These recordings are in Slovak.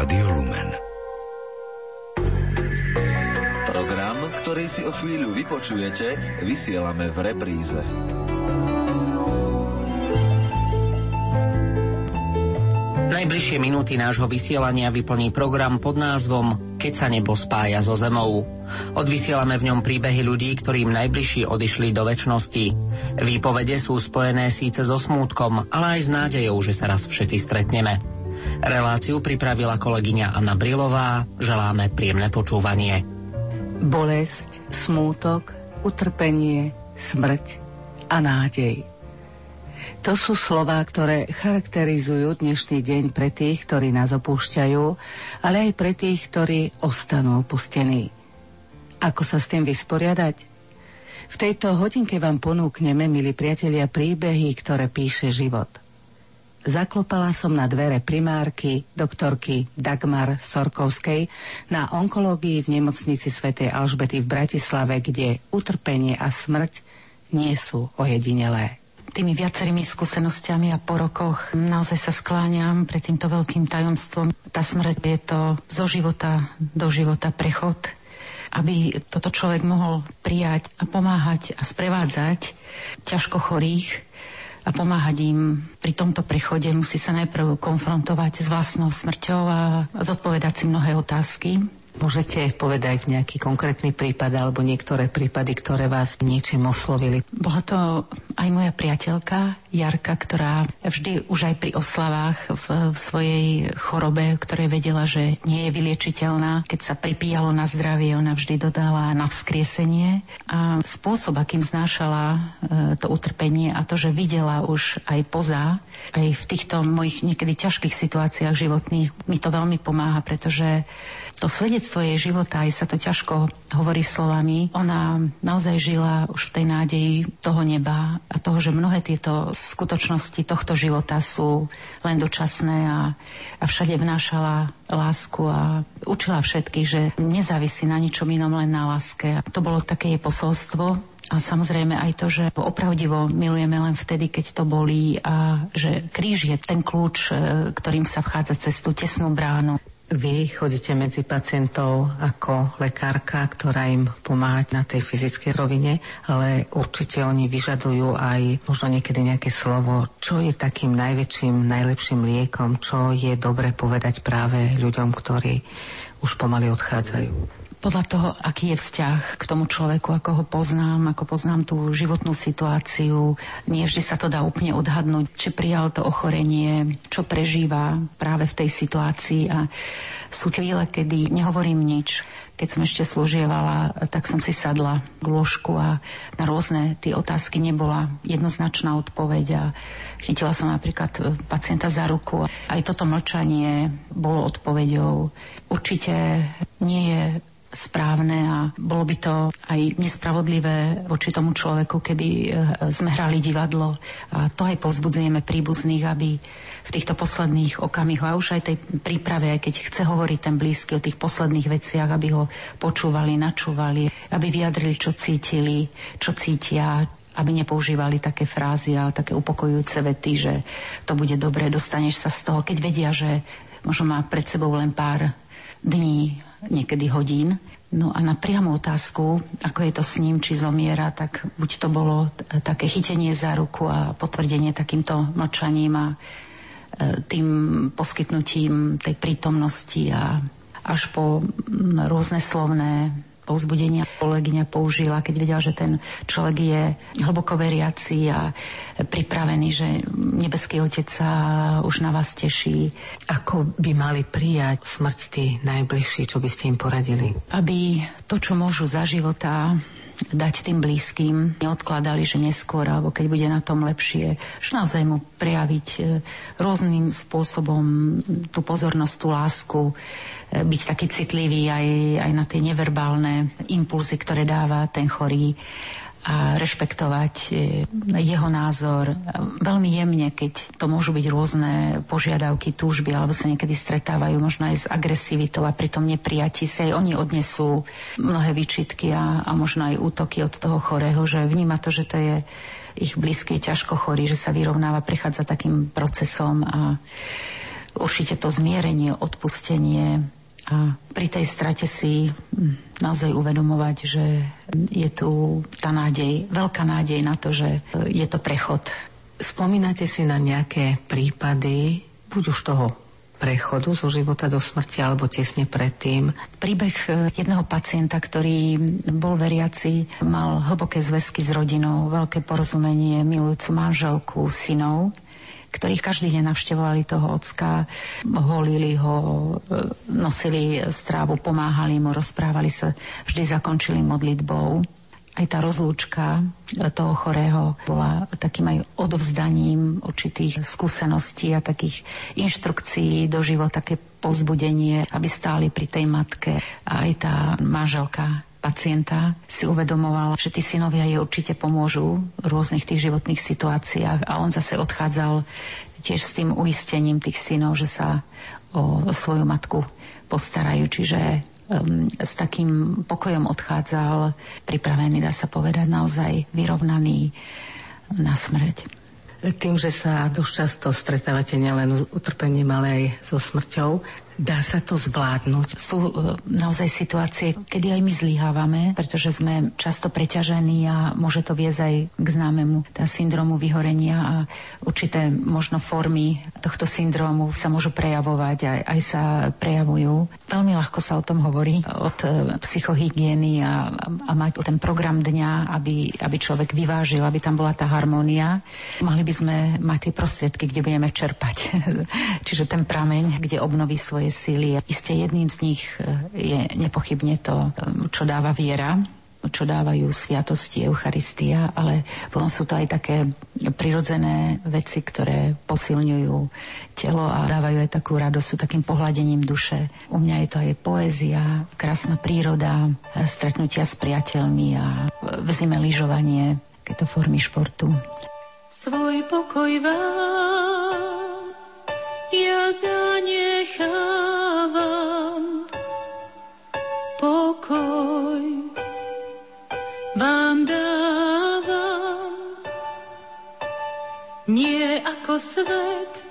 Rádio Lumen. Program, ktorý si o chvíľu vypočujete, vysielame v repríze. Najbližšie minúty nášho vysielania vyplní program pod názvom Keď sa nebo spája so zemou. Odvysielame v ňom príbehy ľudí, ktorým najbližší odišli do väčšnosti. Výpovede sú spojené síce so smútkom, ale aj s nádejou, že sa raz všetci stretneme. Reláciu pripravila kolegyňa Anna Brilová. Želáme príjemné počúvanie. Bolesť, smútok, utrpenie, smrť a nádej. To sú slová, ktoré charakterizujú dnešný deň pre tých, ktorí nás opúšťajú, ale aj pre tých, ktorí ostanú opustení. Ako sa s tým vysporiadať? V tejto hodinke vám ponúkneme, milí priatelia, príbehy, ktoré píše život. Zaklopala som na dvere primárky, doktorky Dagmar Sorkovskej na onkológii v nemocnici svätej Alžbety v Bratislave, kde utrpenie a smrť nie sú ojedinelé tými viacerými skúsenostiami a po rokoch naozaj sa skláňam pred týmto veľkým tajomstvom. Tá smrť je to zo života do života prechod, aby toto človek mohol prijať a pomáhať a sprevádzať ťažko chorých a pomáhať im pri tomto prechode musí sa najprv konfrontovať s vlastnou smrťou a zodpovedať si mnohé otázky Môžete povedať nejaký konkrétny prípad alebo niektoré prípady, ktoré vás niečím oslovili? Bola to aj moja priateľka Jarka, ktorá vždy už aj pri oslavách v, v svojej chorobe, ktorej vedela, že nie je vyliečiteľná, keď sa pripíjalo na zdravie, ona vždy dodala na vzkriesenie. A spôsob, akým znášala e, to utrpenie a to, že videla už aj poza, aj v týchto mojich niekedy ťažkých situáciách životných, mi to veľmi pomáha, pretože to svedectvo jej života, aj sa to ťažko hovorí slovami, ona naozaj žila už v tej nádeji toho neba a toho, že mnohé tieto skutočnosti tohto života sú len dočasné a, a všade vnášala lásku a učila všetkých, že nezávisí na ničom inom, len na láske. A to bolo také jej posolstvo a samozrejme aj to, že opravdivo milujeme len vtedy, keď to bolí a že kríž je ten kľúč, e, ktorým sa vchádza cez tú tesnú bránu. Vy chodíte medzi pacientov ako lekárka, ktorá im pomáha na tej fyzickej rovine, ale určite oni vyžadujú aj možno niekedy nejaké slovo, čo je takým najväčším, najlepším liekom, čo je dobre povedať práve ľuďom, ktorí už pomaly odchádzajú podľa toho, aký je vzťah k tomu človeku, ako ho poznám, ako poznám tú životnú situáciu. Nie vždy sa to dá úplne odhadnúť, či prijal to ochorenie, čo prežíva práve v tej situácii. A sú chvíle, kedy nehovorím nič. Keď som ešte slúžievala, tak som si sadla k lôžku a na rôzne tie otázky nebola jednoznačná odpoveď a chytila som napríklad pacienta za ruku. Aj toto mlčanie bolo odpoveďou. Určite nie je správne a bolo by to aj nespravodlivé voči tomu človeku, keby e, sme hrali divadlo. A to aj povzbudzujeme príbuzných, aby v týchto posledných okamihoch a už aj tej príprave, aj keď chce hovoriť ten blízky o tých posledných veciach, aby ho počúvali, načúvali, aby vyjadrili, čo cítili, čo cítia, aby nepoužívali také frázy a také upokojujúce vety, že to bude dobre, dostaneš sa z toho, keď vedia, že možno má pred sebou len pár dní niekedy hodín. No a na priamu otázku, ako je to s ním, či zomiera, tak buď to bolo také chytenie za ruku a potvrdenie takýmto mlčaním a e, tým poskytnutím tej prítomnosti a až po rôzne slovné povzbudenia kolegyňa použila, keď vedela, že ten človek je hlboko veriaci a pripravený, že nebeský otec sa už na vás teší. Ako by mali prijať smrť tí najbližší, čo by ste im poradili? Aby to, čo môžu za života dať tým blízkym, neodkladali, že neskôr, alebo keď bude na tom lepšie, že naozaj mu prejaviť e, rôznym spôsobom tú pozornosť, tú lásku, e, byť taký citlivý aj, aj na tie neverbálne impulzy, ktoré dáva ten chorý a rešpektovať e, jeho názor. Veľmi jemne, keď to môžu byť rôzne požiadavky, túžby, alebo sa niekedy stretávajú možno aj s agresivitou a pritom neprijatí si aj oni odnesú mnohé výčitky a, a možno aj útoky od toho chorého, že vníma to, že to je ich blízky ťažko chorý, že sa vyrovnáva, prechádza takým procesom a určite to zmierenie, odpustenie a pri tej strate si hm, naozaj uvedomovať, že je tu tá nádej, veľká nádej na to, že je to prechod. Spomínate si na nejaké prípady, buď už toho prechodu zo života do smrti alebo tesne predtým. Príbeh e, jedného pacienta, ktorý bol veriaci, mal hlboké zväzky s rodinou, veľké porozumenie, milujúcu manželku, synov ktorých každý deň navštevovali toho ocka, holili ho, e, nosili strávu, pomáhali mu, rozprávali sa, vždy zakončili modlitbou aj tá rozlúčka e, toho chorého bola takým aj odovzdaním určitých skúseností a takých inštrukcií do života, také pozbudenie, aby stáli pri tej matke. A aj tá manželka pacienta si uvedomovala, že tí synovia jej určite pomôžu v rôznych tých životných situáciách a on zase odchádzal tiež s tým uistením tých synov, že sa o svoju matku postarajú. Čiže um, s takým pokojom odchádzal, pripravený, dá sa povedať, naozaj vyrovnaný na smrť. Tým, že sa dosť často stretávate nielen s utrpením, ale aj so smrťou, Dá sa to zvládnuť? Sú e, naozaj situácie, kedy aj my zlyhávame, pretože sme často preťažení a môže to viesť aj k známemu tá syndromu vyhorenia a určité možno formy tohto syndromu sa môžu prejavovať, aj, aj sa prejavujú. Veľmi ľahko sa o tom hovorí od e, psychohygieny a, a mať ten program dňa, aby, aby človek vyvážil, aby tam bola tá harmónia. Mali by sme mať tie prostriedky, kde budeme čerpať. Čiže ten prameň, kde obnoví svoje síly. Isté jedným z nich e, je nepochybne to, e, čo dáva viera, čo dávajú sviatosti Eucharistia, ale potom sú to aj také prirodzené veci, ktoré posilňujú telo a dávajú aj takú radosť, sú takým pohľadením duše. U mňa je to aj poézia, krásna príroda, stretnutia s priateľmi a v zime lyžovanie, takéto formy športu. Svoj pokoj vám ja zanechávam pokoj. Vám dávam nie ako svet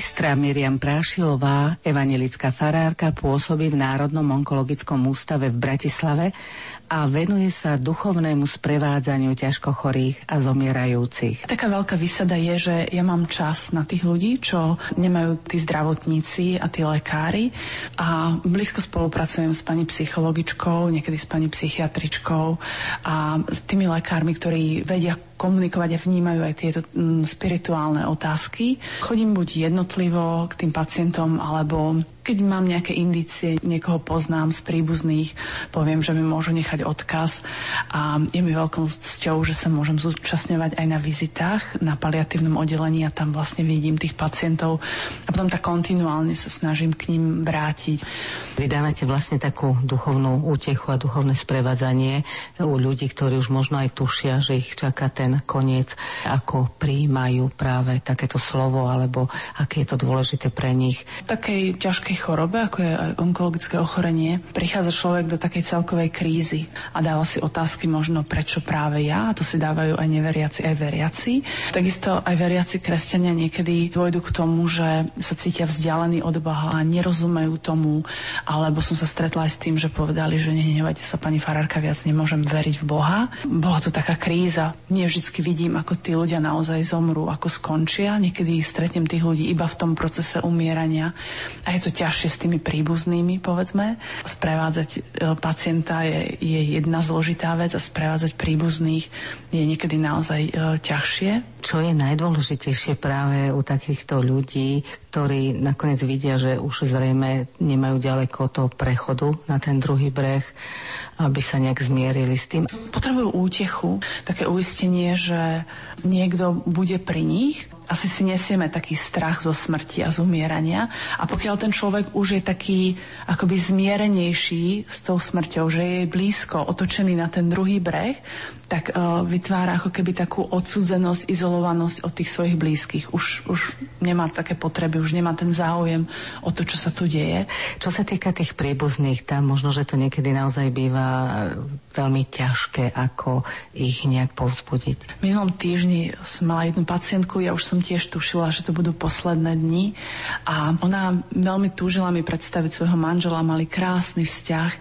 Magistra Miriam Prášilová, evangelická farárka, pôsobí v Národnom onkologickom ústave v Bratislave a venuje sa duchovnému sprevádzaniu ťažko chorých a zomierajúcich. Taká veľká výsada je, že ja mám čas na tých ľudí, čo nemajú tí zdravotníci a tí lekári a blízko spolupracujem s pani psychologičkou, niekedy s pani psychiatričkou a s tými lekármi, ktorí vedia komunikovať a vnímajú aj tieto mm, spirituálne otázky. Chodím buď jednotlivo k tým pacientom, alebo keď mám nejaké indície, niekoho poznám z príbuzných, poviem, že mi môžu nechať odkaz a je mi veľkou cťou, že sa môžem zúčastňovať aj na vizitách na paliatívnom oddelení a tam vlastne vidím tých pacientov a potom tak kontinuálne sa snažím k ním vrátiť. Vy dávate vlastne takú duchovnú útechu a duchovné sprevádzanie u ľudí, ktorí už možno aj tušia, že ich čaká ten koniec, ako príjmajú práve takéto slovo alebo aké je to dôležité pre nich. Takej ťažkej ťažkej chorobe, ako je aj onkologické ochorenie, prichádza človek do takej celkovej krízy a dáva si otázky možno prečo práve ja, a to si dávajú aj neveriaci, aj veriaci. Takisto aj veriaci kresťania niekedy dôjdu k tomu, že sa cítia vzdialení od Boha a nerozumejú tomu, alebo som sa stretla aj s tým, že povedali, že nehnevajte sa, pani farárka, viac nemôžem veriť v Boha. Bola to taká kríza. Nie vždy vidím, ako tí ľudia naozaj zomrú, ako skončia. Niekedy stretnem tých ľudí iba v tom procese umierania. A je to ťažšie s tými príbuznými, povedzme. Sprevádzať e, pacienta je, je jedna zložitá vec a sprevádzať príbuzných je niekedy naozaj e, ťažšie. Čo je najdôležitejšie práve u takýchto ľudí, ktorí nakoniec vidia, že už zrejme nemajú ďaleko toho prechodu na ten druhý breh, aby sa nejak zmierili s tým. Potrebujú útechu, také uistenie, že niekto bude pri nich asi si nesieme taký strach zo smrti a z umierania. A pokiaľ ten človek už je taký akoby zmierenejší s tou smrťou, že je blízko, otočený na ten druhý breh, tak uh, vytvára ako keby takú odsudzenosť, izolovanosť od tých svojich blízkych. Už, už nemá také potreby, už nemá ten záujem o to, čo sa tu deje. Čo sa týka tých príbuzných, tam možno, že to niekedy naozaj býva veľmi ťažké, ako ich nejak povzbudiť. V minulom týždni som mala jednu pacientku, ja už som tiež tušila, že to budú posledné dni a ona veľmi túžila mi predstaviť svojho manžela, mali krásny vzťah.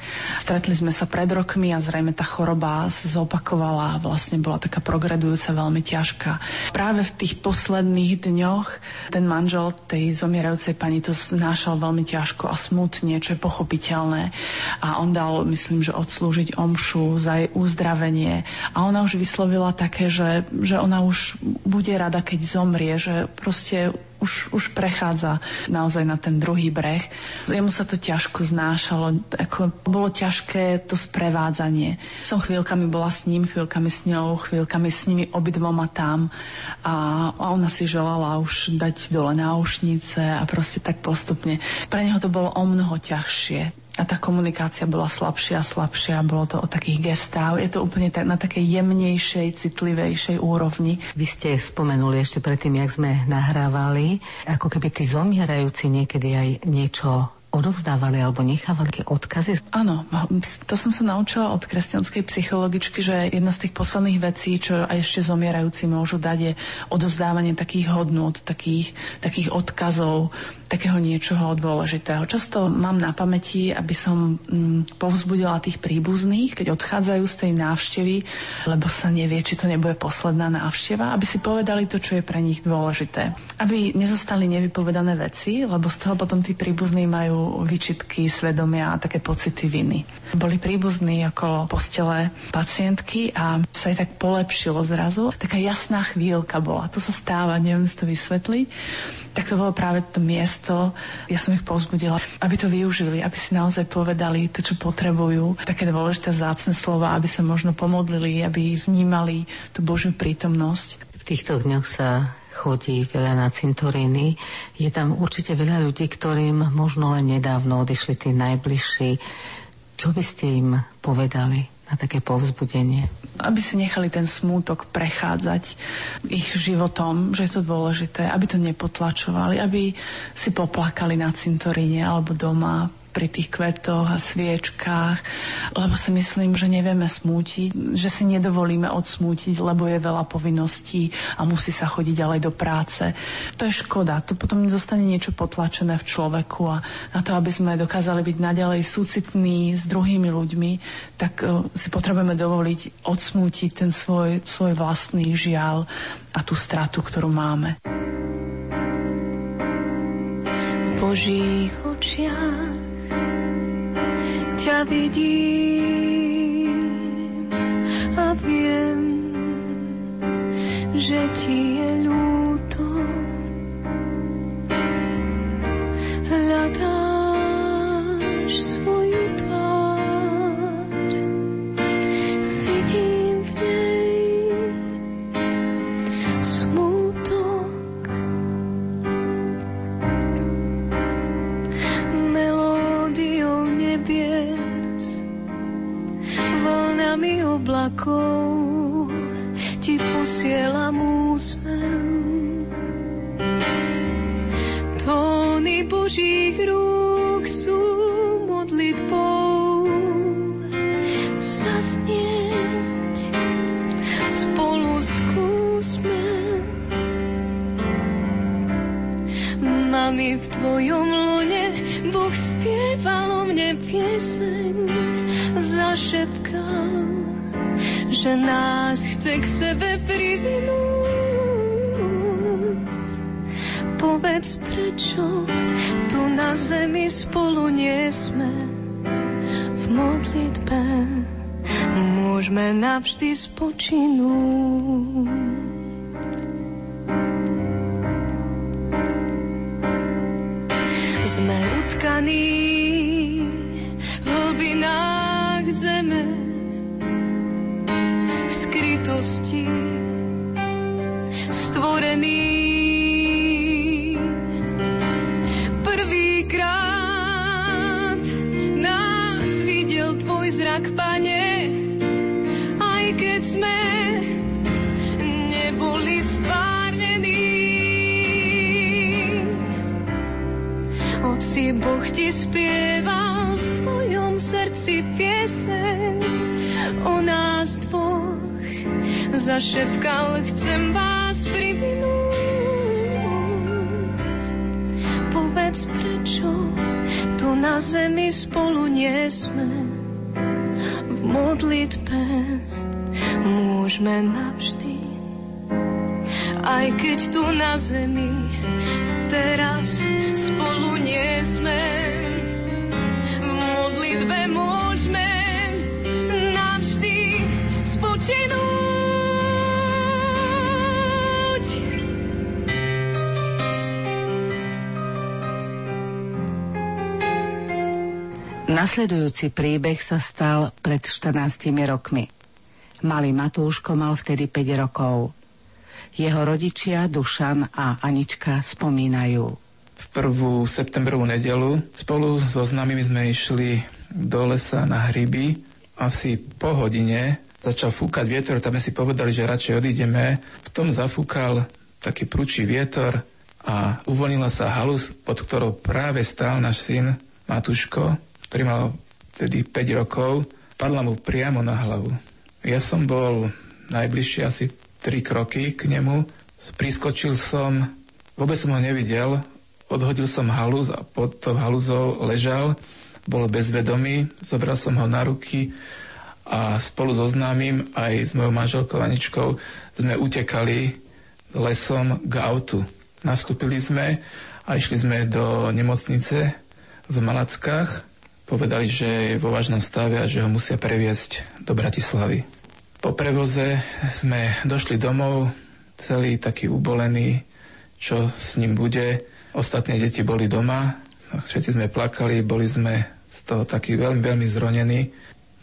Stretli sme sa pred rokmi a zrejme tá choroba sa zopakovala bola, vlastne bola taká progredujúca, veľmi ťažká. Práve v tých posledných dňoch ten manžel tej zomierajúcej pani to znášal veľmi ťažko a smutne, čo je pochopiteľné. A on dal, myslím, že odslúžiť omšu za jej uzdravenie. A ona už vyslovila také, že, že ona už bude rada, keď zomrie, že proste už, už prechádza naozaj na ten druhý breh. Jemu sa to ťažko znášalo, ako bolo ťažké to sprevádzanie. Som chvíľkami bola s ním, chvíľkami s ňou, chvíľkami s nimi obidvoma tam a, a ona si želala už dať dole náušnice a proste tak postupne. Pre neho to bolo o mnoho ťažšie a tá komunikácia bola slabšia a slabšia, bolo to o takých gestách. Je to úplne tak, na takej jemnejšej, citlivejšej úrovni. Vy ste spomenuli ešte predtým, jak sme nahrávali, ako keby tí zomierajúci niekedy aj niečo odovzdávali alebo nechávali odkazy? Áno, to som sa naučila od kresťanskej psychologičky, že jedna z tých posledných vecí, čo aj ešte zomierajúci môžu dať, je odovzdávanie takých hodnot, takých, takých odkazov, takého niečoho dôležitého. Často mám na pamäti, aby som mm, povzbudila tých príbuzných, keď odchádzajú z tej návštevy, lebo sa nevie, či to nebude posledná návšteva, aby si povedali to, čo je pre nich dôležité. Aby nezostali nevypovedané veci, lebo z toho potom tí príbuzní majú vyčitky, svedomia a také pocity viny. Boli príbuzní okolo postele pacientky a sa jej tak polepšilo zrazu. Taká jasná chvíľka bola. To sa stáva, neviem si to vysvetliť. Tak to bolo práve to miesto. Ja som ich povzbudila, aby to využili, aby si naozaj povedali to, čo potrebujú. Také dôležité vzácne slova, aby sa možno pomodlili, aby vnímali tú Božiu prítomnosť. V týchto dňoch sa chodí veľa na cintoríny. Je tam určite veľa ľudí, ktorým možno len nedávno odišli tí najbližší čo by ste im povedali na také povzbudenie? Aby si nechali ten smútok prechádzať ich životom, že je to dôležité, aby to nepotlačovali, aby si poplakali na cintoríne alebo doma, pri tých kvetoch a sviečkách, lebo si myslím, že nevieme smútiť, že si nedovolíme odsmútiť, lebo je veľa povinností a musí sa chodiť ďalej do práce. To je škoda, to potom zostane niečo potlačené v človeku a na to, aby sme dokázali byť naďalej súcitní s druhými ľuďmi, tak e, si potrebujeme dovoliť odsmútiť ten svoj, svoj vlastný žiaľ a tú stratu, ktorú máme. V Božích očiach ťa vidím a viem, že ti oblakov ti posielam úsmev. Tóny Božích rúk sú modlitbou zasnieť spolu skúsme. Mami, v tvojom lone Boh spieval o mne pieseň, zašepkal, že nás chce k sebe privinúť. Povedz, prečo tu na zemi spolu nie sme v modlitbe. Môžeme navždy spočinúť. Sme utkaní Zašepkal, chcem vás privinúť. Povedz, prečo tu na zemi spolu nie sme v modlitbe. Môžeme navždy, aj keď tu na zemi teraz spolu nie sme. Nasledujúci príbeh sa stal pred 14 rokmi. Malý Matúško mal vtedy 5 rokov. Jeho rodičia Dušan a Anička spomínajú. v prvú septembrovú nedelu. Spolu so známymi sme išli do lesa na hryby. Asi po hodine začal fúkať vietor, tam sme si povedali, že radšej odídeme. V tom zafúkal taký prúčí vietor a uvoľnila sa halus, pod ktorou práve stál náš syn Matúško, ktorý mal vtedy 5 rokov. Padla mu priamo na hlavu. Ja som bol najbližšie asi 3 kroky k nemu. Priskočil som, vôbec som ho nevidel, odhodil som halúz a pod tou halúzou ležal, bol bezvedomý, zobral som ho na ruky a spolu so známym aj s mojou manželkou Aničkou sme utekali lesom k autu. Nastúpili sme a išli sme do nemocnice v Malackách. Povedali, že je vo vážnom stave a že ho musia previesť do Bratislavy. Po prevoze sme došli domov, celý taký ubolený, čo s ním bude. Ostatné deti boli doma, všetci sme plakali, boli sme z toho takí veľmi, veľmi zronení.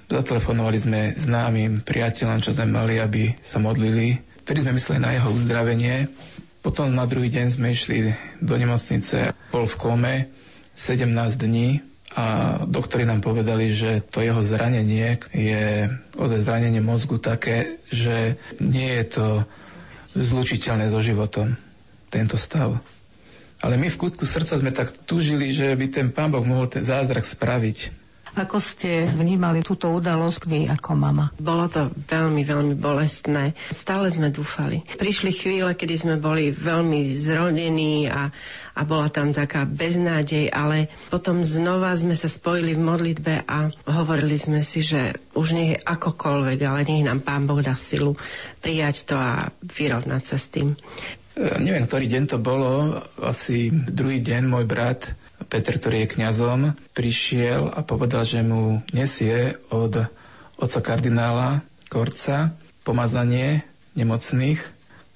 Zatelefonovali sme známym priateľom, čo sme mali, aby sa modlili. Vtedy sme mysleli na jeho uzdravenie. Potom na druhý deň sme išli do nemocnice, bol v kome 17 dní a doktori nám povedali, že to jeho zranenie je ozaj zranenie mozgu také, že nie je to zlučiteľné so životom, tento stav. Ale my v kútku srdca sme tak túžili, že by ten pán Boh mohol ten zázrak spraviť. Ako ste vnímali túto udalosť vy ako mama? Bolo to veľmi, veľmi bolestné. Stále sme dúfali. Prišli chvíle, kedy sme boli veľmi zrodení a, a bola tam taká beznádej, ale potom znova sme sa spojili v modlitbe a hovorili sme si, že už nie je akokoľvek, ale nech nám Pán Boh dá silu prijať to a vyrovnať sa s tým. E, neviem, ktorý deň to bolo, asi druhý deň môj brat Peter, ktorý je kňazom, prišiel a povedal, že mu nesie od otca kardinála Korca pomazanie nemocných,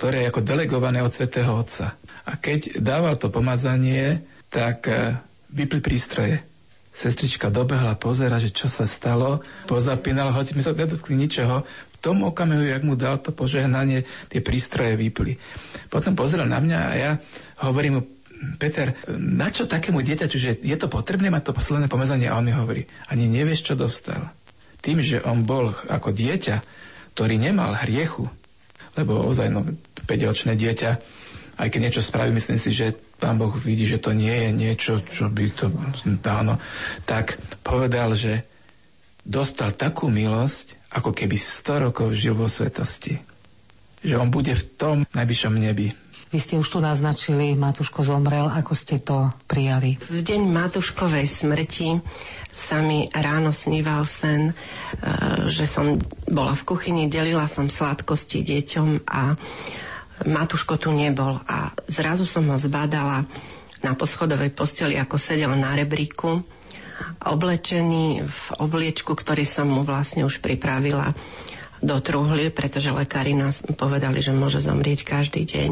ktoré je ako delegované od svätého Otca. A keď dával to pomazanie, tak e, vypli prístroje. Sestrička dobehla, pozera, že čo sa stalo, pozapínala, hoď my sa nedotkli ničoho. Tom okamihu, jak mu dal to požehnanie, tie prístroje vypli. Potom pozrel na mňa a ja hovorím mu, Peter, na čo takému dieťaťu, že je to potrebné mať to posledné pomazanie? A on mi hovorí, ani nevieš, čo dostal. Tým, že on bol ako dieťa, ktorý nemal hriechu, lebo ozaj no, 5-ročné dieťa, aj keď niečo spraví, myslím si, že pán Boh vidí, že to nie je niečo, čo by to dáno, tak povedal, že dostal takú milosť, ako keby 100 rokov žil vo svetosti. Že on bude v tom najvyššom nebi. Vy ste už tu naznačili, Matuško zomrel, ako ste to prijali? V deň Matuškovej smrti sa mi ráno sníval sen, e, že som bola v kuchyni, delila som sladkosti deťom a Matuško tu nebol a zrazu som ho zbadala na poschodovej posteli, ako sedel na rebríku, oblečený v obliečku, ktorý som mu vlastne už pripravila do truhly, pretože lekári nás povedali, že môže zomrieť každý deň.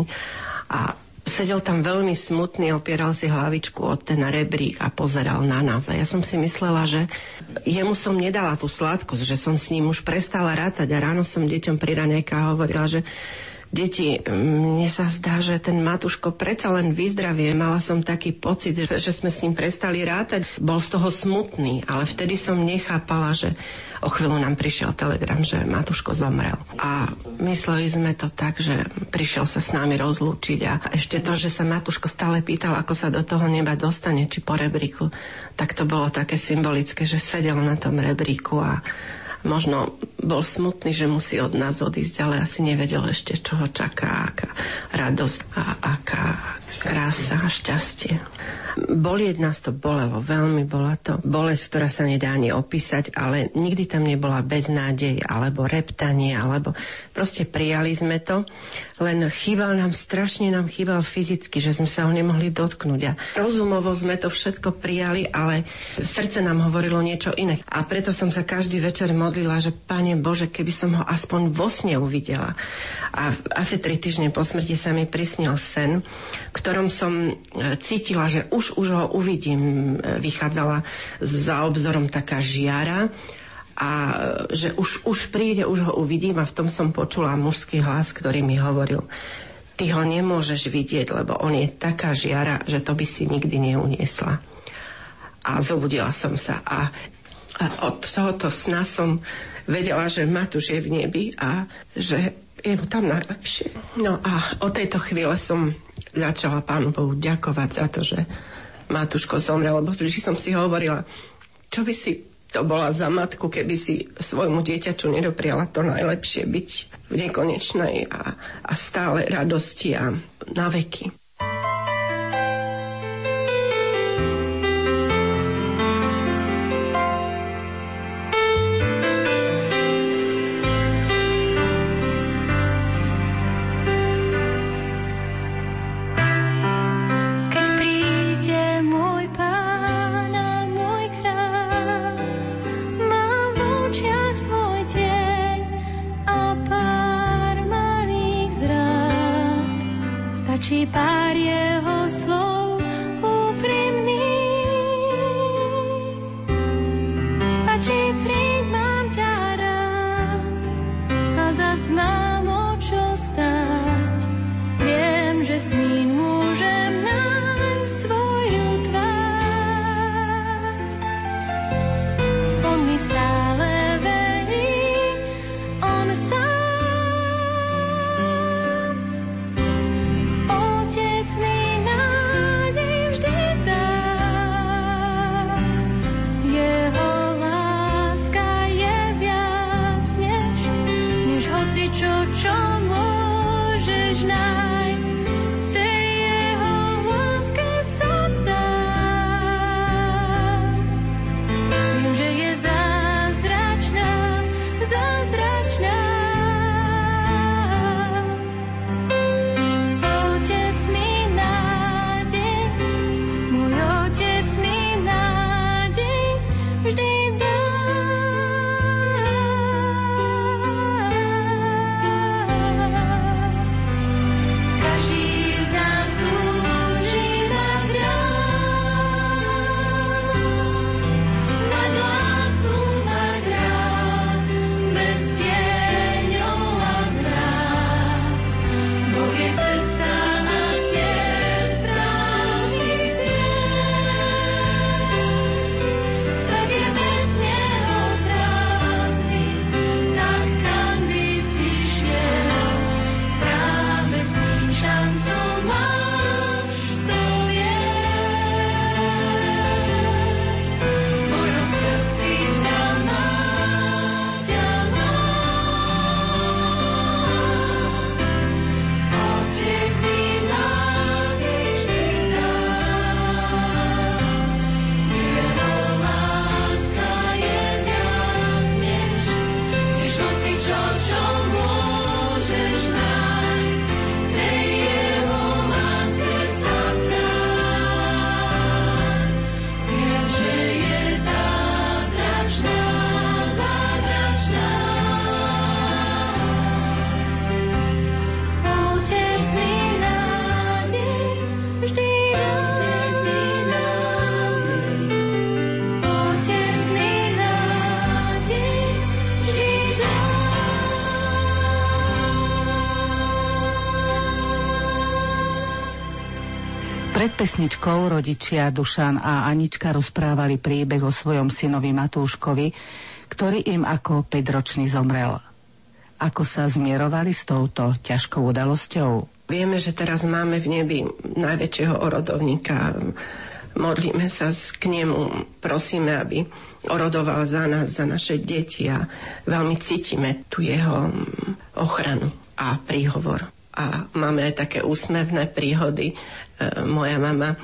A sedel tam veľmi smutný, opieral si hlavičku od ten rebrík a pozeral na nás. A ja som si myslela, že jemu som nedala tú sladkosť, že som s ním už prestala rátať a ráno som deťom pri ranejka hovorila, že Deti, mne sa zdá, že ten Matuško predsa len vyzdravie. Mala som taký pocit, že, sme s ním prestali rátať. Bol z toho smutný, ale vtedy som nechápala, že o chvíľu nám prišiel telegram, že Matuško zomrel. A mysleli sme to tak, že prišiel sa s nami rozlúčiť a ešte to, že sa Matuško stále pýtal, ako sa do toho neba dostane, či po rebríku, tak to bolo také symbolické, že sedel na tom rebríku a možno bol smutný, že musí od nás odísť, ale asi nevedel ešte, čo ho čaká, aká radosť a aká krása a šťastie. Bolieť nás to bolelo, veľmi bola to bolesť, ktorá sa nedá ani opísať, ale nikdy tam nebola beznádej, alebo reptanie, alebo proste prijali sme to, len chýbal nám, strašne nám chýbal fyzicky, že sme sa ho nemohli dotknúť a rozumovo sme to všetko prijali, ale srdce nám hovorilo niečo iné. A preto som sa každý večer modlila, že Pane Bože, keby som ho aspoň vo sne uvidela. A asi tri týždne po smrti sa mi prisnil sen, v ktorom som e, cítila, že už, už ho uvidím. E, vychádzala za obzorom taká žiara a e, že už, už príde, už ho uvidím a v tom som počula mužský hlas, ktorý mi hovoril, ty ho nemôžeš vidieť, lebo on je taká žiara, že to by si nikdy neuniesla. A zobudila som sa a, a od tohoto sna som vedela, že Matúš je v nebi a že je mu tam najlepšie. No a od tejto chvíle som začala Pánu Bohu ďakovať za to, že Matúško zomrel, lebo vždy som si hovorila, čo by si to bola za matku, keby si svojmu dieťaču nedopriala to najlepšie byť v nekonečnej a, a stále radosti a na veky. Pred pesničkou rodičia Dušan a Anička rozprávali príbeh o svojom synovi Matúškovi, ktorý im ako 5-ročný zomrel. Ako sa zmierovali s touto ťažkou udalosťou? Vieme, že teraz máme v nebi najväčšieho orodovníka. Modlíme sa k nemu, prosíme, aby orodoval za nás, za naše deti a veľmi cítime tu jeho ochranu a príhovor. A máme aj také úsmevné príhody, moja mama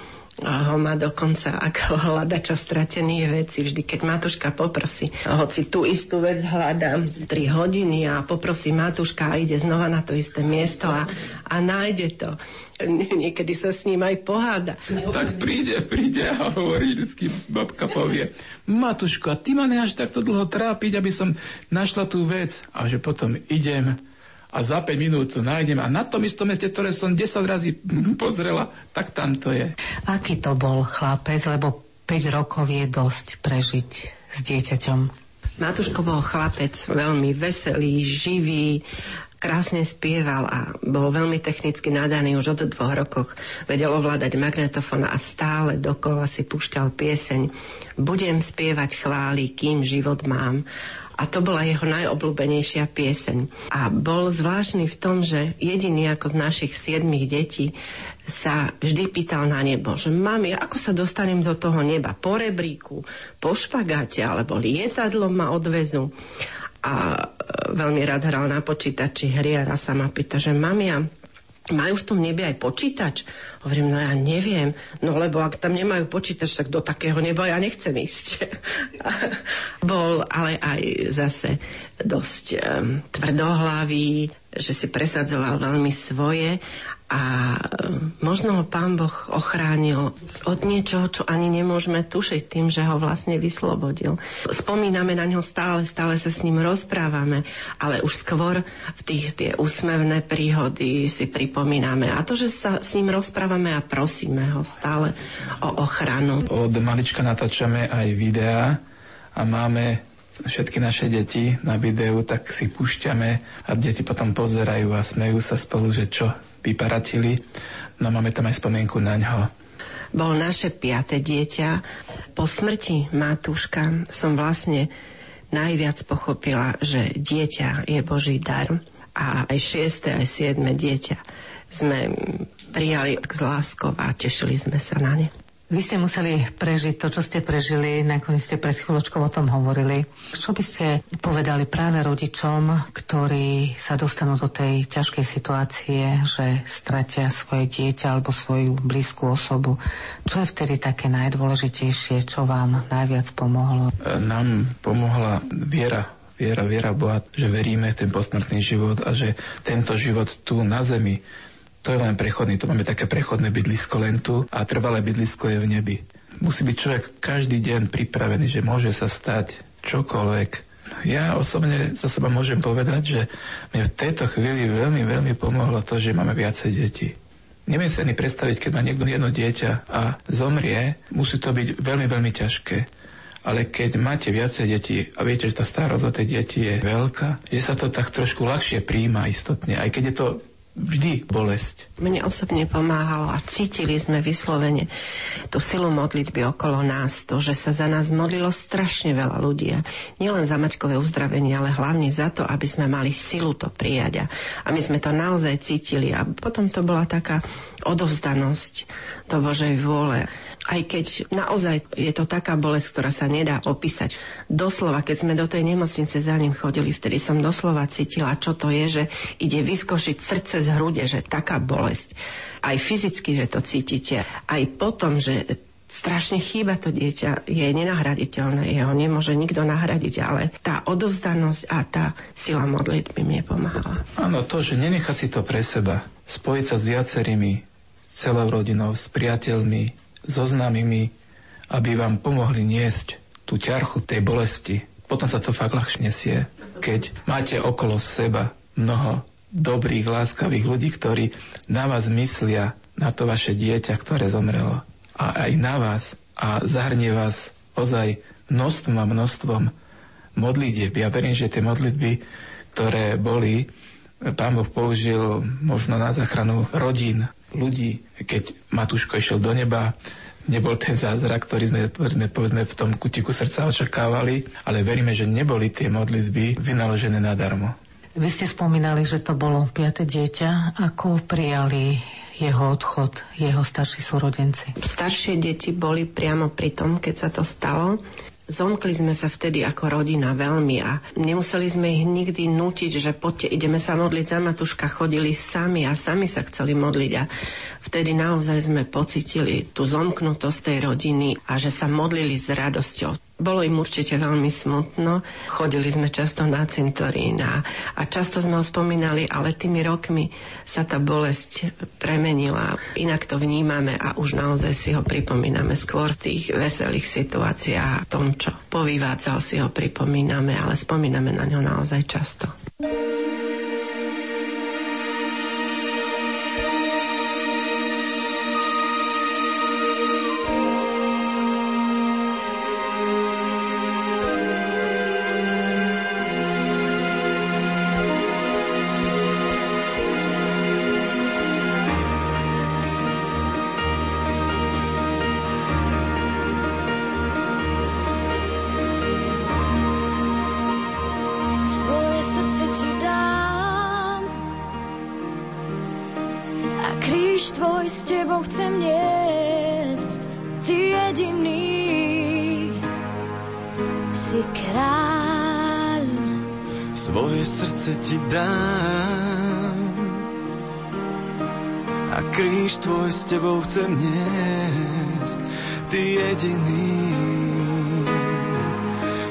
ho má dokonca ako hľadača stratených veci. Vždy, keď Matuška poprosí, hoci tú istú vec hľadám 3 hodiny a poprosí Matuška a ide znova na to isté miesto a, a nájde to. Niekedy sa s ním aj poháda. Tak príde, príde a hovorí vždycky, babka povie, Matuško, a ty ma až takto dlho trápiť, aby som našla tú vec. A že potom idem, a za 5 minút to nájdem a na tom istom meste, ktoré som 10 razy pozrela, tak tam to je. Aký to bol chlapec, lebo 5 rokov je dosť prežiť s dieťaťom. Matuško bol chlapec, veľmi veselý, živý, krásne spieval a bol veľmi technicky nadaný už od dvoch rokoch. Vedel ovládať magnetofón a stále dokola si pušťal pieseň Budem spievať chvály, kým život mám a to bola jeho najobľúbenejšia pieseň. A bol zvláštny v tom, že jediný ako z našich siedmých detí sa vždy pýtal na nebo, že mami, ako sa dostanem do toho neba? Po rebríku, po špagáte, alebo lietadlo ma odvezu. A e, veľmi rád hral na počítači hry a raz sa ma pýta, že mami, a majú v tom nebi aj počítač? Hovorím, no ja neviem, no lebo ak tam nemajú počítač, tak do takého neba ja nechcem ísť. Bol ale aj zase dosť um, tvrdohlavý, že si presadzoval veľmi svoje a možno ho pán Boh ochránil od niečoho, čo ani nemôžeme tušiť tým, že ho vlastne vyslobodil. Spomíname na ňo stále, stále sa s ním rozprávame, ale už skôr v tých tie úsmevné príhody si pripomíname. A to, že sa s ním rozprávame a prosíme ho stále o ochranu. Od malička natáčame aj videá a máme všetky naše deti na videu, tak si púšťame a deti potom pozerajú a smejú sa spolu, že čo vyparatili. No máme tam aj spomienku na ňo. Bol naše piate dieťa. Po smrti Matúška som vlastne najviac pochopila, že dieťa je Boží dar a aj šieste, aj siedme dieťa sme prijali s láskou a tešili sme sa na ne. Vy ste museli prežiť to, čo ste prežili, nakoniec ste pred chvíľočkou o tom hovorili. Čo by ste povedali práve rodičom, ktorí sa dostanú do tej ťažkej situácie, že stratia svoje dieťa alebo svoju blízku osobu? Čo je vtedy také najdôležitejšie, čo vám najviac pomohlo? Nám pomohla viera viera, viera Boha, že veríme v ten posmrtný život a že tento život tu na zemi, to je len prechodný, to máme také prechodné bydlisko len tu a trvalé bydlisko je v nebi. Musí byť človek každý deň pripravený, že môže sa stať čokoľvek, ja osobne za seba môžem povedať, že mne v tejto chvíli veľmi, veľmi pomohlo to, že máme viacej detí. Neviem si ani predstaviť, keď má niekto jedno dieťa a zomrie, musí to byť veľmi, veľmi ťažké. Ale keď máte viacej detí a viete, že tá starosť o tej deti je veľká, že sa to tak trošku ľahšie príjma istotne, aj keď je to vždy bolesť. Mne osobne pomáhalo a cítili sme vyslovene tú silu modlitby okolo nás, to, že sa za nás modlilo strašne veľa ľudí. Nielen za Maťkové uzdravenie, ale hlavne za to, aby sme mali silu to prijať. A my sme to naozaj cítili. A potom to bola taká odovzdanosť do Božej vôle aj keď naozaj je to taká bolesť, ktorá sa nedá opísať. Doslova, keď sme do tej nemocnice za ním chodili, vtedy som doslova cítila, čo to je, že ide vyskošiť srdce z hrude, že taká bolesť. Aj fyzicky, že to cítite. Aj potom, že strašne chýba to dieťa, je nenahraditeľné, jeho nemôže nikto nahradiť, ale tá odovzdanosť a tá sila modlitby mi pomáhala. Áno, to, že nenechať si to pre seba, spojiť sa s viacerými, celou rodinou, s priateľmi, so známymi, aby vám pomohli niesť tú ťarchu tej bolesti. Potom sa to fakt ľahšie nesie, keď máte okolo seba mnoho dobrých, láskavých ľudí, ktorí na vás myslia, na to vaše dieťa, ktoré zomrelo. A aj na vás. A zahrnie vás ozaj množstvom a množstvom modlitieb. Ja verím, že tie modlitby, ktoré boli, Pán Boh použil možno na záchranu rodín, ľudí, keď Matúško išiel do neba, nebol ten zázrak, ktorý sme, sme povedzme v tom kutiku srdca očakávali, ale veríme, že neboli tie modlitby vynaložené nadarmo. Vy ste spomínali, že to bolo piate dieťa. Ako prijali jeho odchod, jeho starší súrodenci? Staršie deti boli priamo pri tom, keď sa to stalo. Zomkli sme sa vtedy ako rodina veľmi a nemuseli sme ich nikdy nutiť, že poďte, ideme sa modliť za Matuška. Chodili sami a sami sa chceli modliť a vtedy naozaj sme pocitili tú zomknutosť tej rodiny a že sa modlili s radosťou. Bolo im určite veľmi smutno. Chodili sme často na cintorín a, a často sme ho spomínali, ale tými rokmi sa tá bolesť premenila. Inak to vnímame a už naozaj si ho pripomíname skôr v tých veselých situáciách a tom, čo povývádzal, si ho pripomíname, ale spomíname na ňo naozaj často. Tebou chcem niesť, ty jediný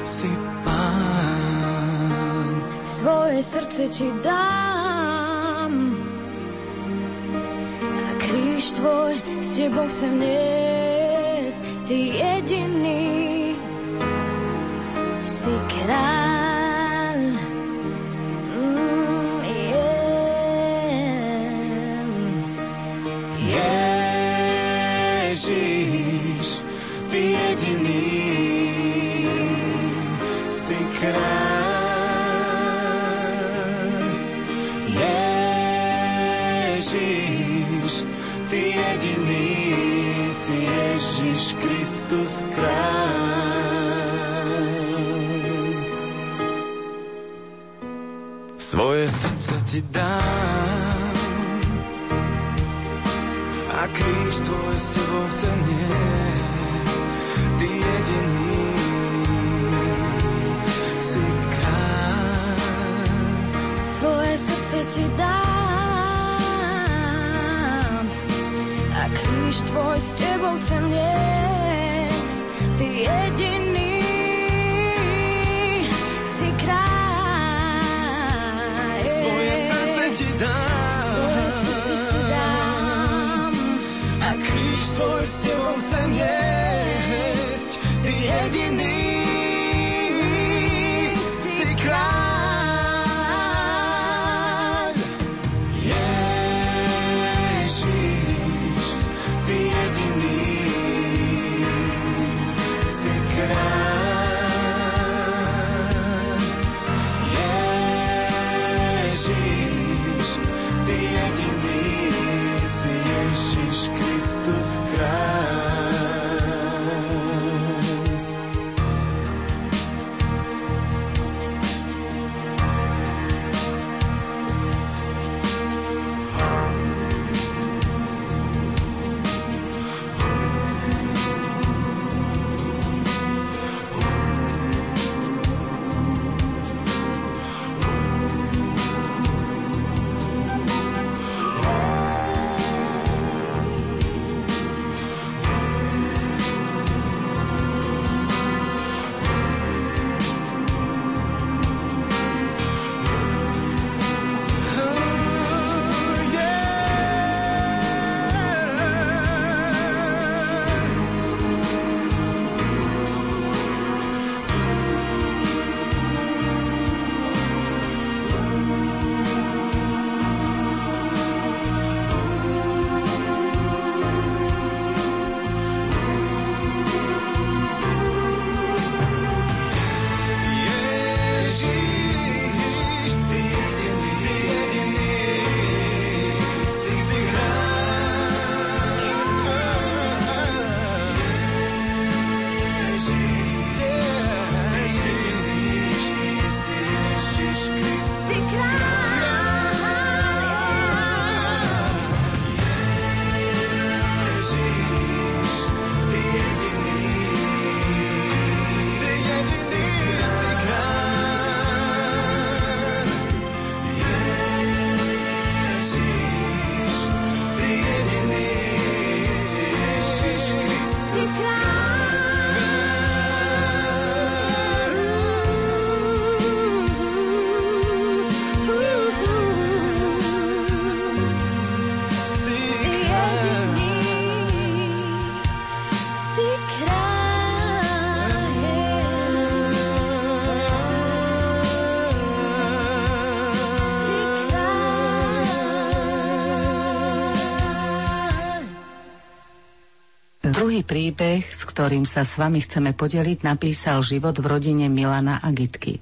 si pán. Svoje srdce ti dám. A kríž tvoj s tebou chcem niesť, ty jediný ti dám a kríž tvoj s tebou chcem niesť. Ty jediný si král. Svoje srdce ti dám a kríž tvoj s tebou chcem niesť ty jediný dám. Svoje srdce ti dám. A kríž tvoj s tebou chcem niesť, ty jediný príbeh, s ktorým sa s vami chceme podeliť, napísal život v rodine Milana a Gitky.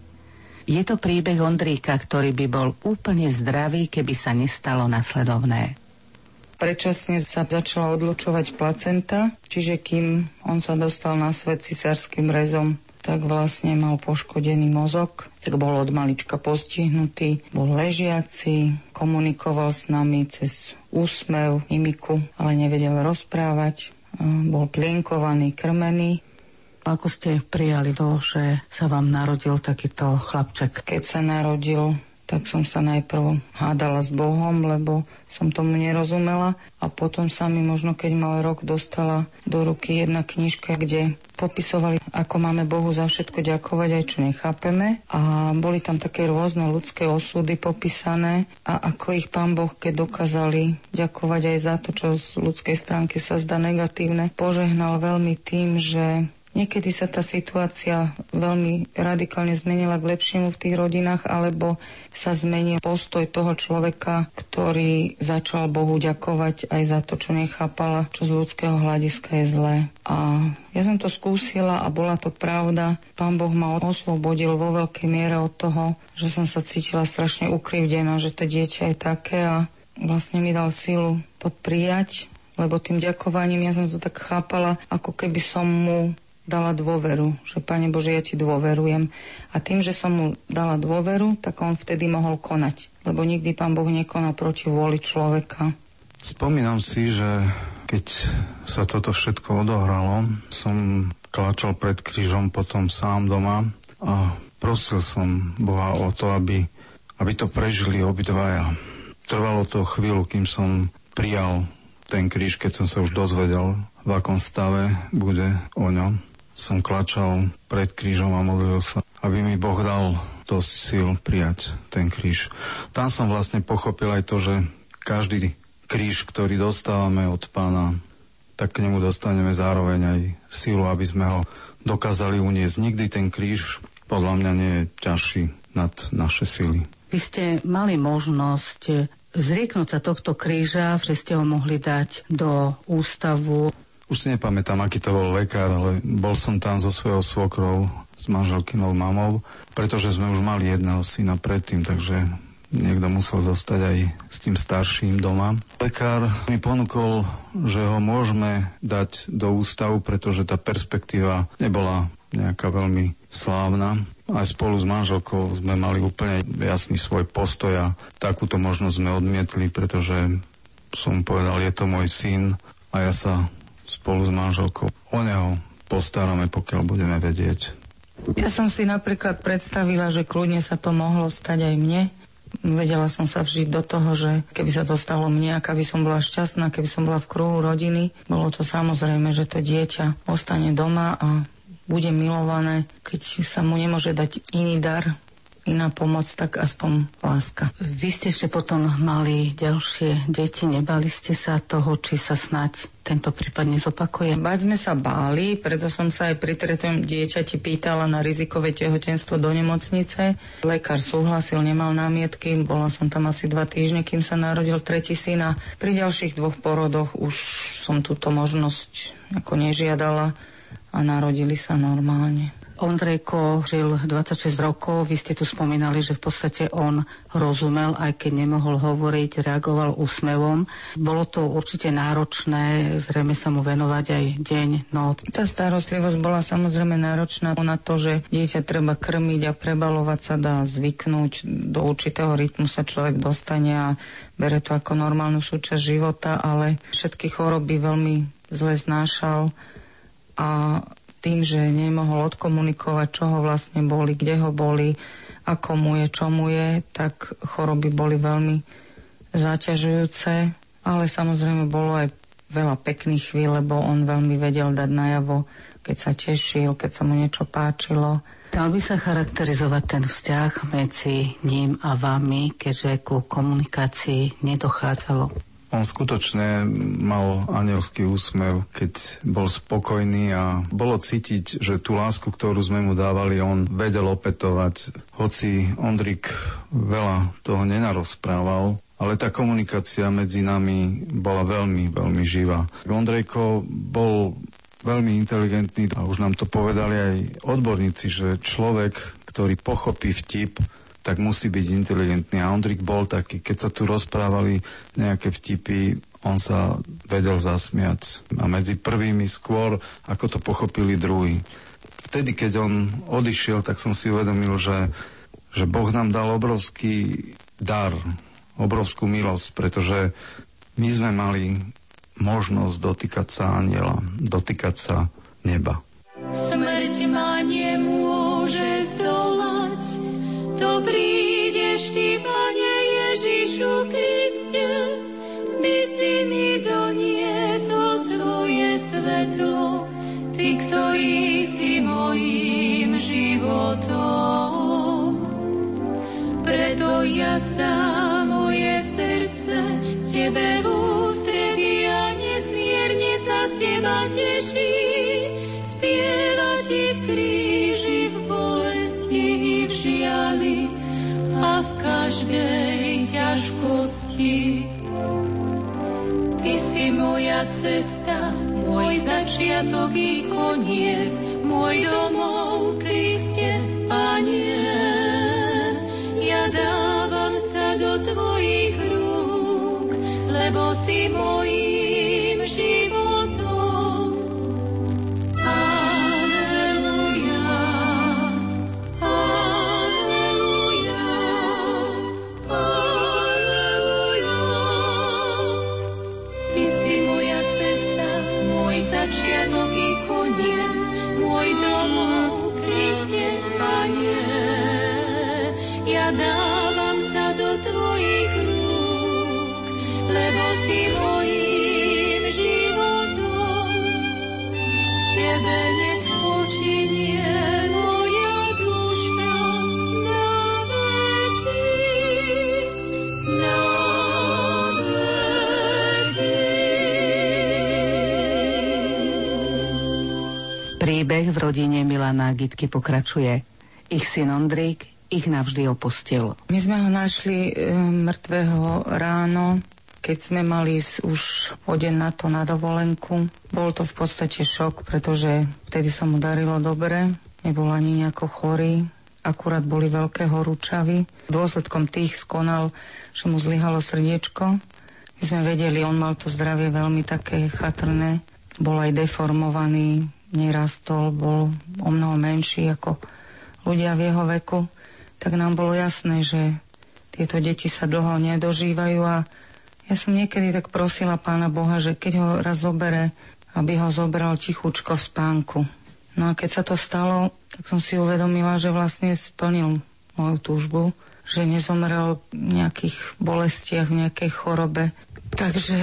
Je to príbeh Ondríka, ktorý by bol úplne zdravý, keby sa nestalo nasledovné. Predčasne sa začala odlučovať placenta, čiže kým on sa dostal na svet cisárským rezom, tak vlastne mal poškodený mozog, tak bol od malička postihnutý, bol ležiaci, komunikoval s nami cez úsmev, mimiku, ale nevedel rozprávať, bol plienkovaný, krmený. Ako ste prijali to, že sa vám narodil takýto chlapček? Keď sa narodil, tak som sa najprv hádala s Bohom, lebo som tomu nerozumela a potom sa mi možno, keď mal rok, dostala do ruky jedna knižka, kde popisovali, ako máme Bohu za všetko ďakovať, aj čo nechápeme. A boli tam také rôzne ľudské osudy popísané a ako ich pán Boh, keď dokázali ďakovať aj za to, čo z ľudskej stránky sa zdá negatívne, požehnal veľmi tým, že Niekedy sa tá situácia veľmi radikálne zmenila k lepšiemu v tých rodinách, alebo sa zmenil postoj toho človeka, ktorý začal Bohu ďakovať aj za to, čo nechápala, čo z ľudského hľadiska je zlé. A ja som to skúsila a bola to pravda. Pán Boh ma oslobodil vo veľkej miere od toho, že som sa cítila strašne ukrivdená, že to dieťa je také a vlastne mi dal silu to prijať, lebo tým ďakovaním ja som to tak chápala, ako keby som mu dala dôveru, že Pane Bože, ja ti dôverujem. A tým, že som mu dala dôveru, tak on vtedy mohol konať. Lebo nikdy Pán Boh nekoná proti vôli človeka. Spomínam si, že keď sa toto všetko odohralo, som kláčal pred krížom potom sám doma a prosil som Boha o to, aby, aby to prežili obidvaja. Trvalo to chvíľu, kým som prijal ten kríž, keď som sa už dozvedel, v akom stave bude o ňom som klačal pred krížom a modlil sa, aby mi Boh dal dosť síl prijať ten kríž. Tam som vlastne pochopil aj to, že každý kríž, ktorý dostávame od pána, tak k nemu dostaneme zároveň aj sílu, aby sme ho dokázali uniesť. Nikdy ten kríž podľa mňa nie je ťažší nad naše sily. Vy ste mali možnosť zrieknúť sa tohto kríža, že ste ho mohli dať do ústavu. Už si nepamätám, aký to bol lekár, ale bol som tam so svojou svokrou, s manželkynou mamou, pretože sme už mali jedného syna predtým, takže niekto musel zostať aj s tým starším doma. Lekár mi ponúkol, že ho môžeme dať do ústavu, pretože tá perspektíva nebola nejaká veľmi slávna. Aj spolu s manželkou sme mali úplne jasný svoj postoj a takúto možnosť sme odmietli, pretože som povedal, je to môj syn a ja sa spolu s manželkou o neho postaráme, pokiaľ budeme vedieť. Ja som si napríklad predstavila, že kľudne sa to mohlo stať aj mne. Vedela som sa vžiť do toho, že keby sa to stalo mne, aká by som bola šťastná, keby som bola v kruhu rodiny, bolo to samozrejme, že to dieťa ostane doma a bude milované, keď sa mu nemôže dať iný dar, iná pomoc, tak aspoň láska. Vy ste ešte potom mali ďalšie deti, nebali ste sa toho, či sa snať tento prípad nezopakuje? Bať sme sa báli, preto som sa aj pri tretom dieťati pýtala na rizikové tehotenstvo do nemocnice. Lekár súhlasil, nemal námietky, bola som tam asi dva týždne, kým sa narodil tretí syn a pri ďalších dvoch porodoch už som túto možnosť ako nežiadala a narodili sa normálne. Ondrejko žil 26 rokov, vy ste tu spomínali, že v podstate on rozumel, aj keď nemohol hovoriť, reagoval úsmevom. Bolo to určite náročné, zrejme sa mu venovať aj deň, noc. Tá starostlivosť bola samozrejme náročná na to, že dieťa treba krmiť a prebalovať sa dá zvyknúť. Do určitého rytmu sa človek dostane a bere to ako normálnu súčasť života, ale všetky choroby veľmi zle znášal a tým, že nemohol odkomunikovať, čo ho vlastne boli, kde ho boli, ako mu je, čo mu je, tak choroby boli veľmi zaťažujúce, ale samozrejme bolo aj veľa pekných chvíľ, lebo on veľmi vedel dať najavo, keď sa tešil, keď sa mu niečo páčilo. Dal by sa charakterizovať ten vzťah medzi ním a vami, keďže ku komunikácii nedochádzalo? On skutočne mal anielský úsmev, keď bol spokojný a bolo cítiť, že tú lásku, ktorú sme mu dávali, on vedel opetovať. Hoci Ondrik veľa toho nenarozprával, ale tá komunikácia medzi nami bola veľmi, veľmi živá. Ondrejko bol veľmi inteligentný a už nám to povedali aj odborníci, že človek, ktorý pochopí vtip, tak musí byť inteligentný. A Ondrik bol taký, keď sa tu rozprávali nejaké vtipy, on sa vedel zasmiať. A medzi prvými skôr, ako to pochopili druhí. Vtedy, keď on odišiel, tak som si uvedomil, že, že Boh nám dal obrovský dar, obrovskú milosť, pretože my sme mali možnosť dotýkať sa aniela, dotýkať sa neba. Smrť prídeš Ty, Pane Ježišu Kriste, by si mi doniesol svoje svetlo, Ty, ktorý si mojím životom. Preto ja sa moje srdce Tebe v ústredí a nesmierne sa z Teba teší, spieva Ti v kríži a v každej ťažkosti. Ty si moja cesta, môj začiatok i koniec, môj domov, Kriste, Panie. Ja dávam rodine Milana Gitky pokračuje. Ich syn Ondrík ich navždy opustil. My sme ho našli e, mŕtvého ráno, keď sme mali už o deň na to na dovolenku. Bol to v podstate šok, pretože vtedy sa mu darilo dobre, nebol ani nejako chorý, akurát boli veľké horúčavy. Dôsledkom tých skonal, že mu zlyhalo srdiečko. My sme vedeli, on mal to zdravie veľmi také chatrné, bol aj deformovaný, nerastol, bol o mnoho menší ako ľudia v jeho veku tak nám bolo jasné, že tieto deti sa dlho nedožívajú a ja som niekedy tak prosila pána Boha, že keď ho raz zobere, aby ho zobral tichučko v spánku. No a keď sa to stalo, tak som si uvedomila, že vlastne splnil moju túžbu, že nezomrel v nejakých bolestiach, v nejakej chorobe. Takže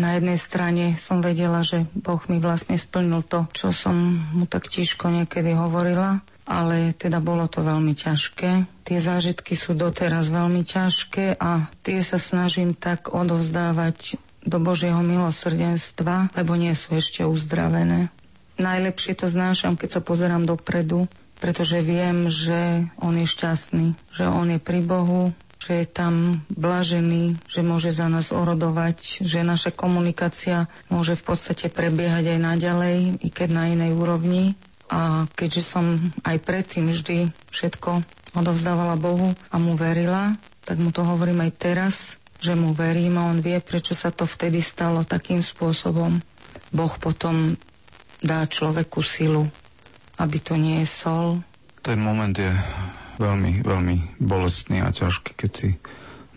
na jednej strane som vedela, že Boh mi vlastne splnil to, čo som mu tak tiško niekedy hovorila ale teda bolo to veľmi ťažké. Tie zážitky sú doteraz veľmi ťažké a tie sa snažím tak odovzdávať do Božieho milosrdenstva, lebo nie sú ešte uzdravené. Najlepšie to znášam, keď sa pozerám dopredu, pretože viem, že on je šťastný, že on je pri Bohu, že je tam blažený, že môže za nás orodovať, že naša komunikácia môže v podstate prebiehať aj naďalej, i keď na inej úrovni. A keďže som aj predtým vždy všetko odovzdávala Bohu a mu verila, tak mu to hovorím aj teraz, že mu verím a on vie, prečo sa to vtedy stalo takým spôsobom. Boh potom dá človeku silu, aby to nie je sol. Ten moment je veľmi, veľmi bolestný a ťažký, keď si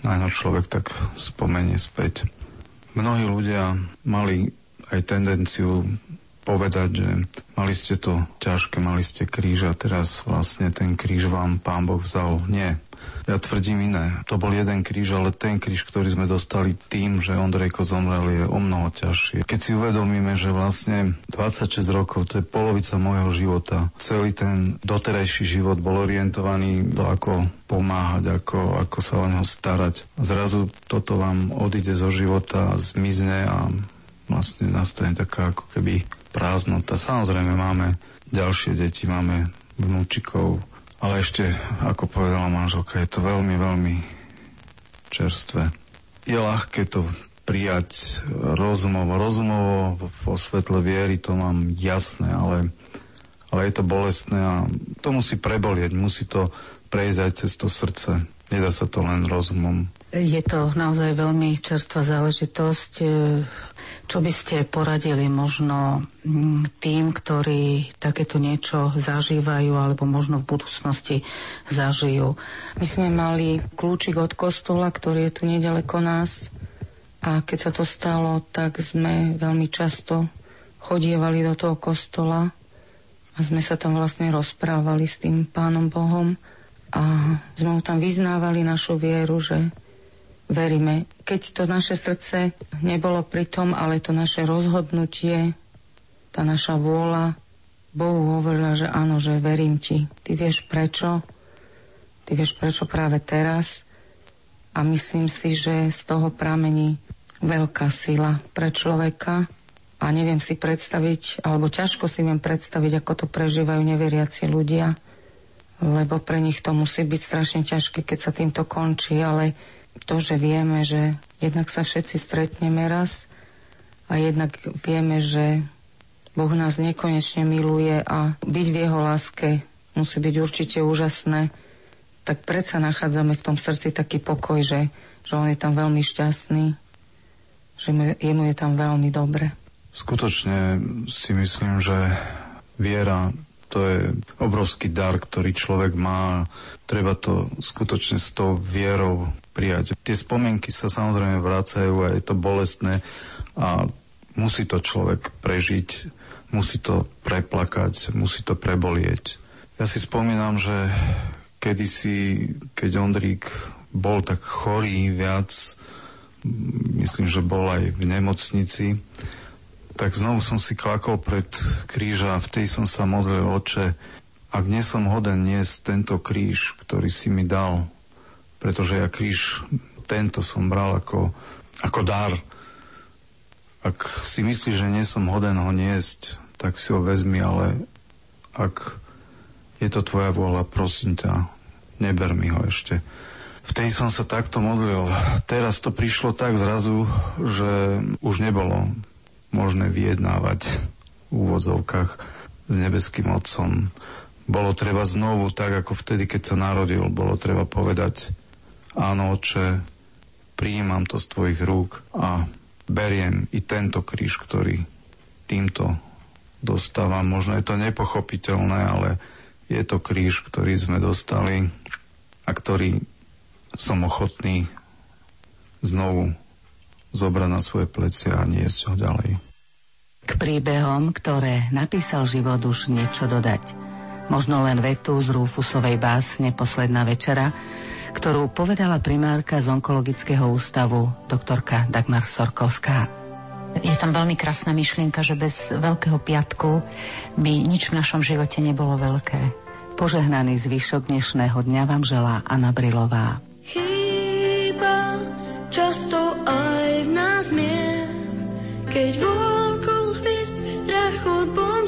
na ňo človek tak spomenie späť. Mnohí ľudia mali aj tendenciu povedať, že mali ste to ťažké, mali ste kríž a teraz vlastne ten kríž vám pán Boh vzal. Nie. Ja tvrdím iné. To bol jeden kríž, ale ten kríž, ktorý sme dostali tým, že Ondrejko zomrel, je o mnoho ťažšie. Keď si uvedomíme, že vlastne 26 rokov, to je polovica môjho života, celý ten doterajší život bol orientovaný do ako pomáhať, ako, ako sa o neho starať. Zrazu toto vám odíde zo života, zmizne a vlastne nastane taká ako keby prázdnota. Samozrejme máme ďalšie deti, máme vnúčikov, ale ešte, ako povedala manželka, je to veľmi, veľmi čerstvé. Je ľahké to prijať rozumovo. Rozumovo vo svetle viery to mám jasné, ale, ale je to bolestné a to musí prebolieť, musí to prejsť aj cez to srdce. Nedá sa to len rozumom. Je to naozaj veľmi čerstvá záležitosť. Čo by ste poradili možno mm, tým, ktorí takéto niečo zažívajú alebo možno v budúcnosti zažijú? My sme mali kľúčik od kostola, ktorý je tu nedaleko nás a keď sa to stalo, tak sme veľmi často chodievali do toho kostola a sme sa tam vlastne rozprávali s tým pánom Bohom a sme mu tam vyznávali našu vieru, že veríme. Keď to naše srdce nebolo pri tom, ale to naše rozhodnutie, tá naša vôľa, Bohu hovorila, že áno, že verím ti. Ty vieš prečo? Ty vieš prečo práve teraz? A myslím si, že z toho pramení veľká sila pre človeka a neviem si predstaviť, alebo ťažko si viem predstaviť, ako to prežívajú neveriaci ľudia, lebo pre nich to musí byť strašne ťažké, keď sa týmto končí, ale to, že vieme, že jednak sa všetci stretneme raz a jednak vieme, že Boh nás nekonečne miluje a byť v jeho láske musí byť určite úžasné, tak predsa nachádzame v tom srdci taký pokoj, že, že on je tam veľmi šťastný, že jemu je tam veľmi dobre. Skutočne si myslím, že viera to je obrovský dar, ktorý človek má. Treba to skutočne s tou vierou prijať. Tie spomienky sa samozrejme vracajú a je to bolestné a musí to človek prežiť, musí to preplakať, musí to prebolieť. Ja si spomínam, že kedysi, keď Ondrík bol tak chorý viac, myslím, že bol aj v nemocnici, tak znovu som si klakol pred kríža a vtedy som sa modlil, oče, ak nie som hoden niesť tento kríž, ktorý si mi dal, pretože ja kríž tento som bral ako, ako dar. Ak si myslíš, že nie som hoden ho niesť, tak si ho vezmi, ale ak je to tvoja vôľa, prosím ťa, neber mi ho ešte. Vtedy som sa takto modlil. Teraz to prišlo tak zrazu, že už nebolo možné vyjednávať v úvodzovkách s nebeským Otcom. Bolo treba znovu, tak ako vtedy, keď sa narodil, bolo treba povedať, áno, oče, prijímam to z tvojich rúk a beriem i tento kríž, ktorý týmto dostávam. Možno je to nepochopiteľné, ale je to kríž, ktorý sme dostali a ktorý som ochotný znovu zobrať na svoje plecia a niesť ho ďalej. K príbehom, ktoré napísal život už niečo dodať. Možno len vetu z Rúfusovej básne Posledná večera, ktorú povedala primárka z onkologického ústavu doktorka Dagmar Sorkovská. Je tam veľmi krásna myšlienka, že bez Veľkého piatku by nič v našom živote nebolo veľké. Požehnaný zvyšok dnešného dňa vám želá Anna Brilová. Chýba často aj v nás mier, keď vôkol hvizd rachotbom znie.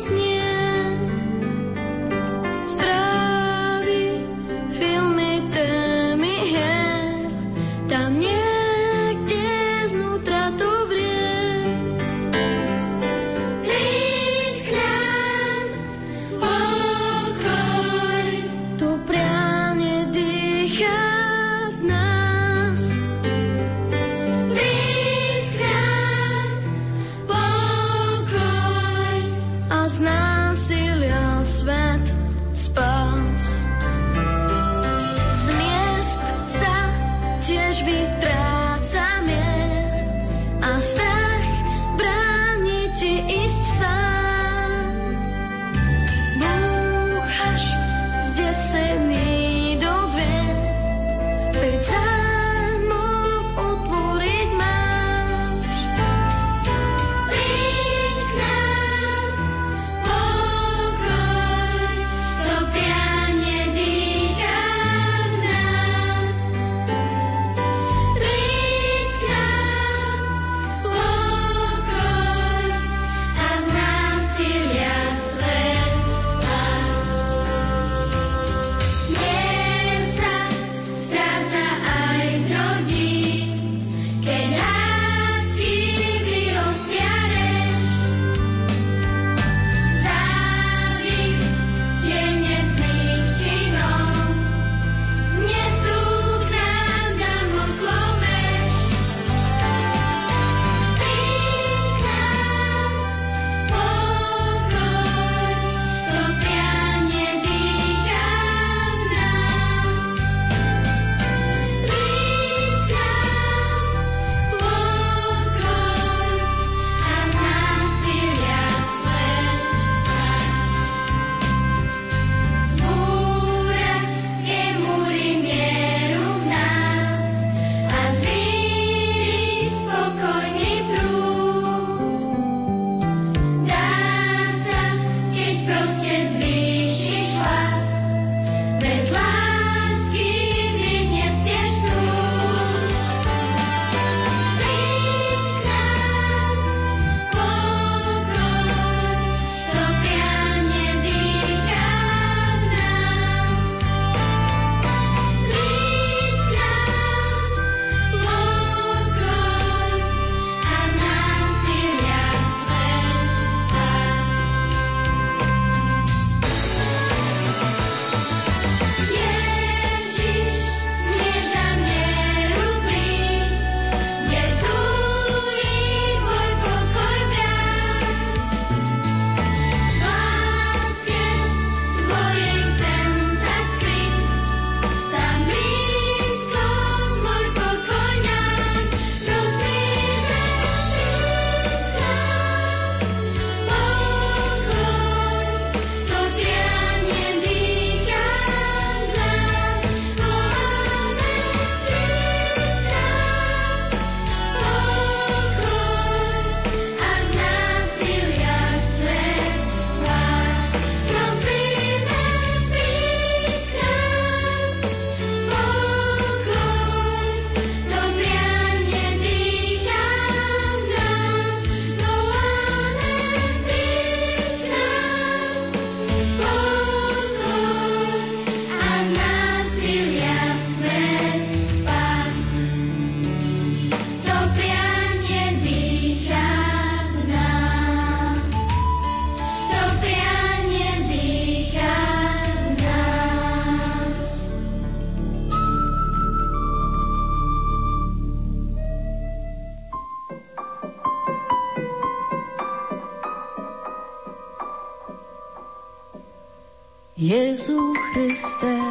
is there?